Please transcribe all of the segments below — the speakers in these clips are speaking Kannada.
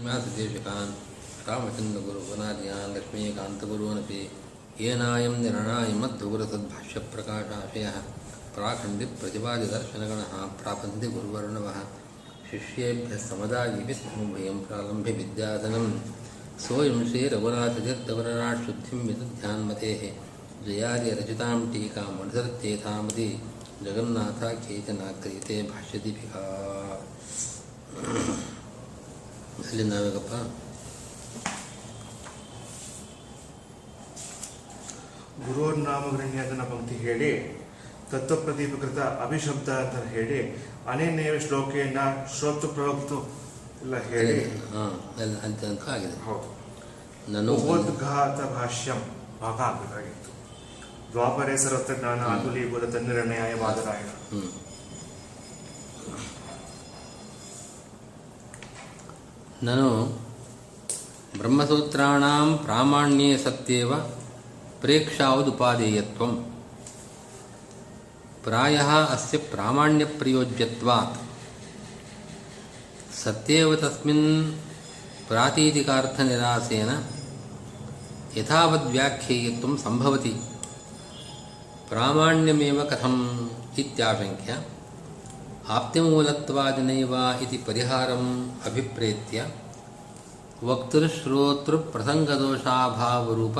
व्यासदेशिकान् रामचन्द्रगुरु वनाद्यान् लक्ष्मीकान्तगुरुवनपि येनायं निर्णायमद्भुगुरसद्भाष्यप्रकाशाशयः प्राखण्डिप्रतिपादिदर्शनगणः प्रापन्ति गुरुवर्णवः शिष्येभ्यः समदायिभिः समुभयं प्रारम्भ्य विद्यासनं सोऽयं श्रीरघुनाथतीर्थवरणाशुद्धिं विदध्यान्मतेः जयादिरचितां टीकामनुसृत्येथामति जगन्नाथाख्येतनाक्रियते भाष्यदीपिका। ಅಲ್ಲಿ ನಾವೇಗಪ್ಪ ಗುರುವರ್ ನಾಮಗರಣ್ಯ ಅದನ್ನ ಪಂಕ್ತಿ ಹೇಳಿ ತತ್ವಪ್ರದೀಪಕೃತ ಅಭಿಶಬ್ದ ಅಂತ ಹೇಳಿ ಅನೇನೇವ ಶ್ಲೋಕೆಯನ್ನ ಶ್ರೋತು ಪ್ರವಕ್ತು ಎಲ್ಲ ಹೇಳಿ. ಅಂತ ತನಕ ಆಗಿದೆ. ಹೌದು. ನಾನು ಉಪೋದ್ಘಾತ ಭಾಷ್ಯಂ ಭಾಗ ಆಗಬೇಕಾಗಿತ್ತು ದ್ವಾಪರೇ ಆಗುಲಿ ಗುಲ ತನ್ನಿರ್ಣಯ ವಾದರಾಯಣ. ಹ್ಞೂ ನಾನು ಬ್ರಹ್ಮಸೂತ್ರಾಣಾಂ ಪ್ರಾಮಾಣ್ಯೇ ಸತ್ಯೇವ ಪ್ರೇಕ್ಷಾವದುಪಾದೇಯತ್ವಂ ಪ್ರಾಯಃ ಅಸ್ಯ ಪ್ರಾಮಾಣ್ಯಪ್ರಯೋಜ್ಯತ್ವಾತ್ ಸತ್ಯೇವ ತಸ್ಮಿನ್ ಪ್ರಾತೀತಿಕಾರ್ಥನಿರಾಸೇನ ಯಥಾವದ್ವ್ಯಾಖ್ಯೇಯತ್ವಂ ಸಂಭವತಿ ಪ್ರಾಮಾಣ್ಯಮೇವ ಕಥಂ ಇತ್ಯಾಶಂಕ್ಯ ಆಪ್ತಿಮೂಲತ್ವಾದಿನೈವ ಇತಿ ಪರಿಹಾರಂ ಅಭಿಪ್ರೇತ್ಯ ವಕ್ತೃಶ್ರೋತೃಪ್ರಸಂಗದೋಷಾಭಾವರೂಪ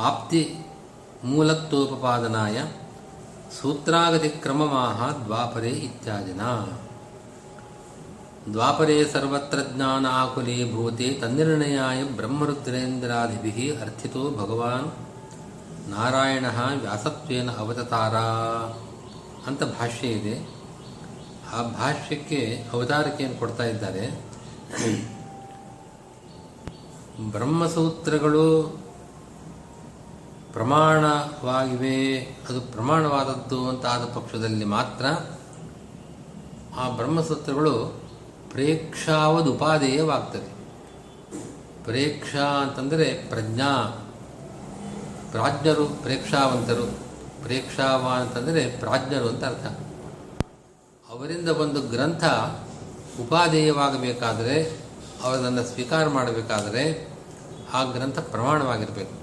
ಆಪ್ತಿ ಮೂಲತ್ವೋಪಪಾದನಾಯ ಸೂತ್ರಾಗತಿಕ್ರಮಮಾಹ ದ್ವಾಪರೇ ಇತ್ಯಾದಿನ. ದ್ವಾಪರೇ ಸರ್ವತ್ರ ಜ್ಞಾನ ಆಕುಲೇ ಭೂತೆ ತನ್ನಿರ್ಣಯಾಯ ಬ್ರಹ್ಮರುದ್ರೇಂದ್ರಾದಿಭಿಃ ಅರ್ಥಿತೋ ಭಗವಾನ್ ನಾರಾಯಣ ವ್ಯಾಸತ್ವೇನ ಅವತಾರ ಅಂತ ಭಾಷ್ಯ ಇದೆ. ಆ ಭಾಷ್ಯಕ್ಕೆ ಅವತಾರಕ್ಕೆ ಏನು ಕೊಡ್ತಾ ಇದ್ದಾರೆ? ಬ್ರಹ್ಮಸೂತ್ರಗಳು ಪ್ರಮಾಣವಾಗಿವೆ, ಅದು ಪ್ರಮಾಣವಾದದ್ದು ಅಂತ ಆದ ಪಕ್ಷದಲ್ಲಿ ಮಾತ್ರ ಆ ಬ್ರಹ್ಮಸೂತ್ರಗಳು ಪ್ರೇಕ್ಷಾವದುಪಾದೇಯವಾಗ್ತದೆ ಪ್ರೇಕ್ಷಾ ಅಂತಂದರೆ ಪ್ರಜ್ಞಾ, ಪ್ರಾಜ್ಞರು, ಪ್ರೇಕ್ಷಾವಂತರು, ಪ್ರೇಕ್ಷಾವ ಅಂತಂದರೆ ಪ್ರಾಜ್ಞರು ಅಂತ ಅರ್ಥ. ಅವರಿಂದ ಒಂದು ಗ್ರಂಥ ಉಪಾದೇಯವಾಗಬೇಕಾದರೆ ಅವರನ್ನು ಸ್ವೀಕಾರ ಮಾಡಬೇಕಾದರೆ ಆ ಗ್ರಂಥ ಪ್ರಮಾಣವಾಗಿರಬೇಕು.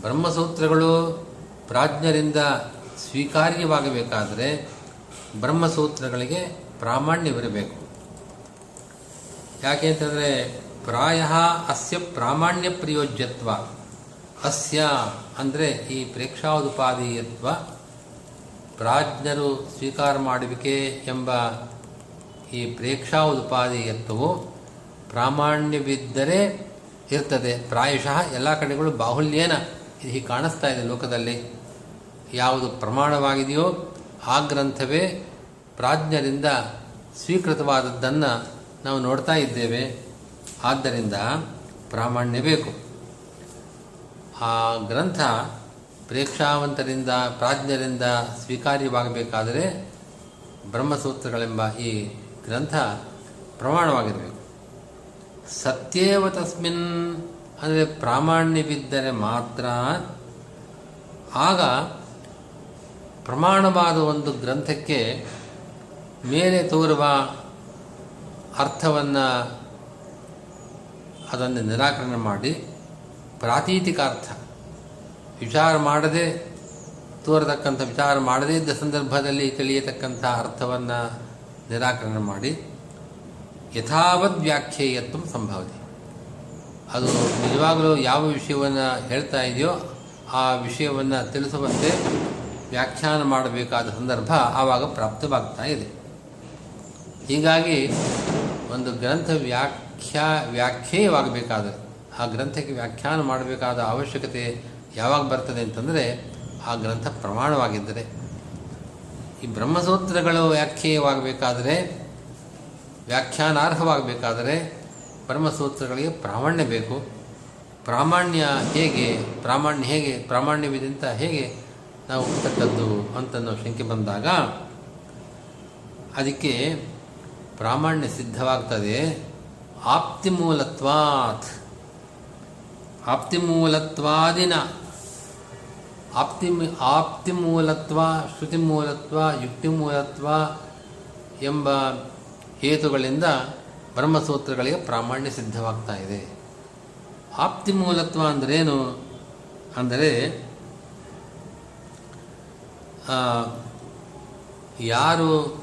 ಬ್ರಹ್ಮಸೂತ್ರಗಳು ಪ್ರಾಜ್ಞರಿಂದ ಸ್ವೀಕಾರ್ಯವಾಗಬೇಕಾದರೆ ಬ್ರಹ್ಮಸೂತ್ರಗಳಿಗೆ ಪ್ರಾಮಾಣ್ಯವಿರಬೇಕು ಯಾಕೆ ಅಂತಂದರೆ ಪ್ರಾಯ ಅಸ್ಯ ಪ್ರಾಮಾಣ್ಯ ಪ್ರಯೋಜ್ಯತ್ವ. ಅಸ್ಯ ಅಂದರೆ ಈ ಪ್ರೇಕ್ಷಾದುಪಾದೀಯತ್ವ ಪ್ರಾಜ್ಞರು ಸ್ವೀಕಾರ ಮಾಡುವಿಕೆ ಎಂಬ ಈ ಪ್ರೇಕ್ಷಾದುಪಾದೀಯತ್ವವು ಪ್ರಾಮಾಣ್ಯವಿದ್ದರೆ ಇರ್ತದೆ. ಪ್ರಾಯಶಃ ಎಲ್ಲ ಕಡೆಗಳು ಬಾಹುಲ್ಯೇನ ಹೀಗೆ ಕಾಣಿಸ್ತಾ ಇದೆ ಲೋಕದಲ್ಲಿ. ಯಾವುದು ಪ್ರಮಾಣವಾಗಿದೆಯೋ ಆ ಗ್ರಂಥವೇ ಪ್ರಾಜ್ಞರಿಂದ ಸ್ವೀಕೃತವಾದದ್ದನ್ನು ನಾವು ನೋಡ್ತಾ ಇದ್ದೇವೆ. ಆದ್ದರಿಂದ ಪ್ರಾಮಾಣ್ಯ ಬೇಕು. ಆ ಗ್ರಂಥ ಪ್ರೇಕ್ಷಾವಂತರಿಂದ, ಪ್ರಾಜ್ಞರಿಂದ ಸ್ವೀಕಾರ್ಯವಾಗಬೇಕಾದರೆ ಬ್ರಹ್ಮಸೂತ್ರಗಳೆಂಬ ಈ ಗ್ರಂಥ ಪ್ರಮಾಣವಾಗಿರಬೇಕು. ಸತ್ಯೇವ ತಸ್ಮಿನ್ ಅಂದರೆ ಪ್ರಾಮಾಣ್ಯವಿದ್ದರೆ ಮಾತ್ರ. ಆಗ ಪ್ರಮಾಣವಾದ ಒಂದು ಗ್ರಂಥಕ್ಕೆ ಮೇಲೆ ತೋರುವ ಅರ್ಥವನ್ನು ಅದನ್ನು ನಿರಾಕರಣೆ ಮಾಡಿ ಪ್ರಾತೀತಿಕಾರ್ಥ. ವಿಚಾರ ಮಾಡದೆ, ತೋರತಕ್ಕಂಥ ವಿಚಾರ ಮಾಡದೇ ಇದ್ದ ಸಂದರ್ಭದಲ್ಲಿ ತಿಳಿಯತಕ್ಕಂಥ ಅರ್ಥವನ್ನು ನಿರಾಕರಣೆ ಮಾಡಿ ಯಥಾವದ್ ವ್ಯಾಖ್ಯೇಯತ್ವ ಸಂಭವತಿ. ಅದು ನಿಜವಾಗಲೂ ಯಾವ ವಿಷಯವನ್ನು ಹೇಳ್ತಾ ಇದೆಯೋ ಆ ವಿಷಯವನ್ನು ತಿಳಿಸುವಂತೆ ವ್ಯಾಖ್ಯಾನ ಮಾಡಬೇಕಾದ ಸಂದರ್ಭ ಆವಾಗ ಪ್ರಾಪ್ತವಾಗ್ತಾ ಇದೆ. ಹೀಗಾಗಿ ಒಂದು ಗ್ರಂಥ ವ್ಯಾಖ್ಯಾ ವ್ಯಾಖ್ಯೇಯವಾಗಬೇಕಾದ್ರೆ ಆ ಗ್ರಂಥಕ್ಕೆ ವ್ಯಾಖ್ಯಾನ ಮಾಡಬೇಕಾದ ಅವಶ್ಯಕತೆ ಯಾವಾಗ ಬರ್ತದೆ ಅಂತಂದರೆ ಆ ಗ್ರಂಥ ಪ್ರಮಾಣವಾಗಿದ್ದರೆ. ಈ ಬ್ರಹ್ಮಸೂತ್ರಗಳು ವ್ಯಾಖ್ಯೇಯವಾಗಬೇಕಾದರೆ ವ್ಯಾಖ್ಯಾನಾರ್ಹವಾಗಬೇಕಾದರೆ ಬ್ರಹ್ಮಸೂತ್ರಗಳಿಗೆ ಪ್ರಾಮಾಣ್ಯ ಬೇಕು. ಪ್ರಾಮಾಣ್ಯ ಹೇಗೆ ಪ್ರಾಮಾಣ್ಯ ಹೇಗೆ ಪ್ರಾಮಾಣ್ಯವಿದೆ ಅಂತ ಹೇಗೆ ನಾವು ಹುಟ್ಟತಕ್ಕದ್ದು ಅಂತ ನಾವು ಶಂಕೆ ಬಂದಾಗ ಅದಕ್ಕೆ ಪ್ರಾಮಾಣ್ಯ ಸಿದ್ಧವಾಗ್ತದೆ. ಆಪ್ತಿಮೂಲತ್ವಾತ್. ಆಪ್ತಿಮೂಲತ್ವಾದಿನ. ಆಪ್ತಿ ಆಪ್ತಿಮೂಲತ್ವ, ಶ್ರುತಿಮೂಲತ್ವ, ಯುಕ್ತಿಮೂಲತ್ವ ಎಂಬ ಹೇತುಗಳಿಂದ ಬ್ರಹ್ಮಸೂತ್ರಗಳಿಗೆ ಪ್ರಾಮಾಣ್ಯ ಸಿದ್ಧವಾಗ್ತಾ ಇದೆ. ಆಪ್ತಿ ಮೂಲತ್ವ ಅಂದ್ರೇನು? ಅಂದರೆ ಯಾರು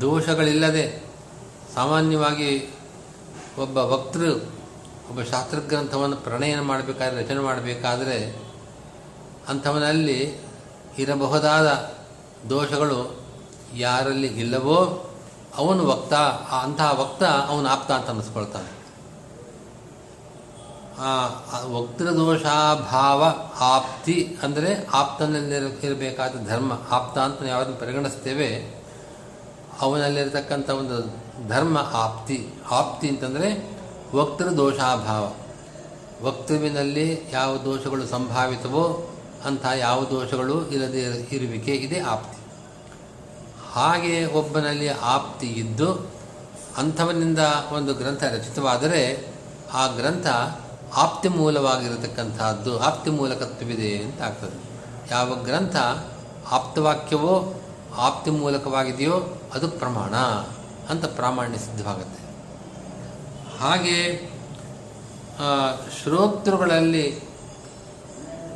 ದೋಷಗಳಿಲ್ಲದೆ ಸಾಮಾನ್ಯವಾಗಿ ಒಬ್ಬ ವಕ್ತೃ ಒಬ್ಬ ಶಾಸ್ತ್ರಗ್ರಂಥವನ್ನು ಪ್ರಣಯನ ಮಾಡಬೇಕಾದ್ರೆ, ರಚನೆ ಮಾಡಬೇಕಾದ್ರೆ ಅಂಥವನಲ್ಲಿ ಇರಬಹುದಾದ ದೋಷಗಳು ಯಾರಲ್ಲಿ ಇಲ್ಲವೋ ಅವನು ವಕ್ತ ಅಂತಹ ವಕ್ತ ಅವನು ಆಪ್ತ ಅಂತ ಅನ್ನಿಸ್ಕೊಳ್ತಾನೆ ವಕ್ತೃದೋಷಾಭಾವ ಆಪ್ತಿ ಅಂದರೆ ಆಪ್ತನಲ್ಲಿ ಇರಬೇಕಾದ ಧರ್ಮ. ಆಪ್ತ ಅಂತ ಯಾವುದನ್ನು ಪರಿಗಣಿಸ್ತೇವೆ, ಅವನಲ್ಲಿರತಕ್ಕಂಥ ಒಂದು ಧರ್ಮ ಆಪ್ತಿ. ಆಪ್ತಿ ಅಂತಂದರೆ ವಕ್ತೃದೋಷಾಭಾವ ವಕ್ತೃವಿನಲ್ಲಿ ಯಾವ ದೋಷಗಳು ಸಂಭಾವಿತವೋ ಅಂಥ ಯಾವ ದೋಷಗಳು ಇರದೇ ಇರುವಿಕೆ ಇದೇ ಆಪ್ತಿ. ಹಾಗೆ ಒಬ್ಬನಲ್ಲಿ ಆಪ್ತಿ ಇದ್ದು ಅಂಥವನಿಂದ ಒಂದು ಗ್ರಂಥ ರಚಿತವಾದರೆ ಆ ಗ್ರಂಥ ಆಪ್ತಿ ಮೂಲವಾಗಿರತಕ್ಕಂಥದ್ದು, ಆಪ್ತಿ ಮೂಲಕತ್ವವಿದೆ ಅಂತ ಆಗ್ತದೆ ಯಾವ ಗ್ರಂಥ ಆಪ್ತವಾಕ್ಯವೋ, ಆಪ್ತಿ ಮೂಲಕವಾಗಿದೆಯೋ ಅದು ಪ್ರಮಾಣ ಅಂತ ಪ್ರಾಮಾಣ್ಯ ಸಿದ್ಧವಾಗುತ್ತೆ. ಹಾಗೆ ಶ್ರೋತೃಗಳಲ್ಲಿ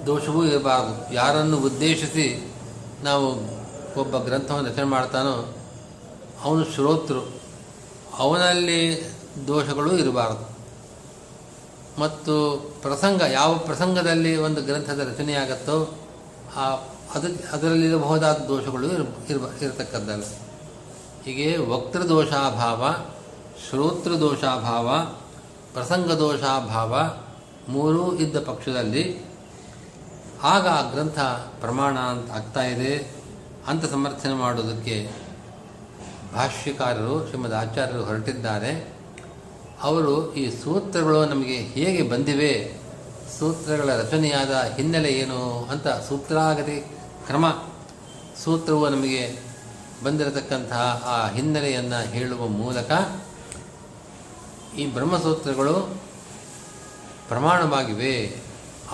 ದೋಷವೂ ಇರಬಾರದು. ಯಾರನ್ನು ಉದ್ದೇಶಿಸಿ ನಾವು ಒಬ್ಬ ಗ್ರಂಥವನ್ನು ರಚನೆ ಮಾಡ್ತಾನೋ, ಅವನು ಶ್ರೋತೃ. ಅವನಲ್ಲಿ ದೋಷಗಳು ಇರಬಾರದು. ಮತ್ತು ಪ್ರಸಂಗ, ಯಾವ ಪ್ರಸಂಗದಲ್ಲಿ ಒಂದು ಗ್ರಂಥದ ರಚನೆಯಾಗತ್ತೋ, ಆ, ಅದು, ಅದರಲ್ಲಿರಬಹುದಾದ ದೋಷಗಳು ಇರ ಇರಬ ಇರತಕ್ಕದ್ದಲ್ಲ. ಹೀಗೆ ವಕ್ತೃದೋಷಾಭಾವ, ಶ್ರೋತೃದೋಷಾಭಾವ, ಪ್ರಸಂಗದೋಷಾಭಾವ ಮೂರೂ ಇದ್ದ ಪಕ್ಷದಲ್ಲಿ ಆಗ ಆ ಗ್ರಂಥ ಪ್ರಮಾಣ ಅಂತ ಆಗ್ತಾ ಇದೆ. ಅಂತ ಸಮರ್ಥನೆ ಮಾಡೋದಕ್ಕೆ ಭಾಷ್ಯಕಾರರು ಶ್ರೀಮದ್ ಆಚಾರ್ಯರು ಹೊರಟಿದ್ದಾರೆ. ಅವರು ಈ ಸೂತ್ರಗಳು ನಮಗೆ ಹೇಗೆ ಬಂದಿವೆ, ಸೂತ್ರಗಳ ರಚನೆಯಾದ ಹಿನ್ನೆಲೆ ಏನು ಅಂತ ಸೂತ್ರಾಗತಿ ಕ್ರಮ ಸೂತ್ರವು ನಮಗೆ ಬಂದಿರತಕ್ಕಂತಹ ಆ ಹಿನ್ನೆಲೆಯನ್ನು ಹೇಳುವ ಮೂಲಕ ಈ ಬ್ರಹ್ಮಸೂತ್ರಗಳು ಪ್ರಮಾಣವಾಗಿವೆ.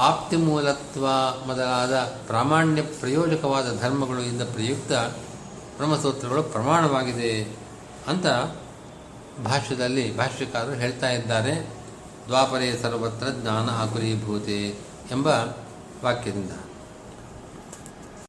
ಆಪ್ತಿ ಮೂಲತ್ವ ಮೊದಲಾದ ಪ್ರಾಮಾಣ್ಯ ಪ್ರಯೋಜಕವಾದ ಧರ್ಮಗಳು ಇಂದ ಪ್ರಯುಕ್ತ ಬ್ರಹ್ಮಸೂತ್ರಗಳು ಪ್ರಮಾಣವಾಗಿದೆ ಅಂತ ಭಾಷ್ಯದಲ್ಲಿ ಭಾಷ್ಯಕಾರರು ಹೇಳ್ತಾ ಇದ್ದಾರೆ. ದ್ವಾಪರೇ ಸರ್ವತ್ರ ಜ್ಞಾನ ಆಕುರೀಭೂತೆ ಎಂಬ ವಾಕ್ಯದಿಂದ.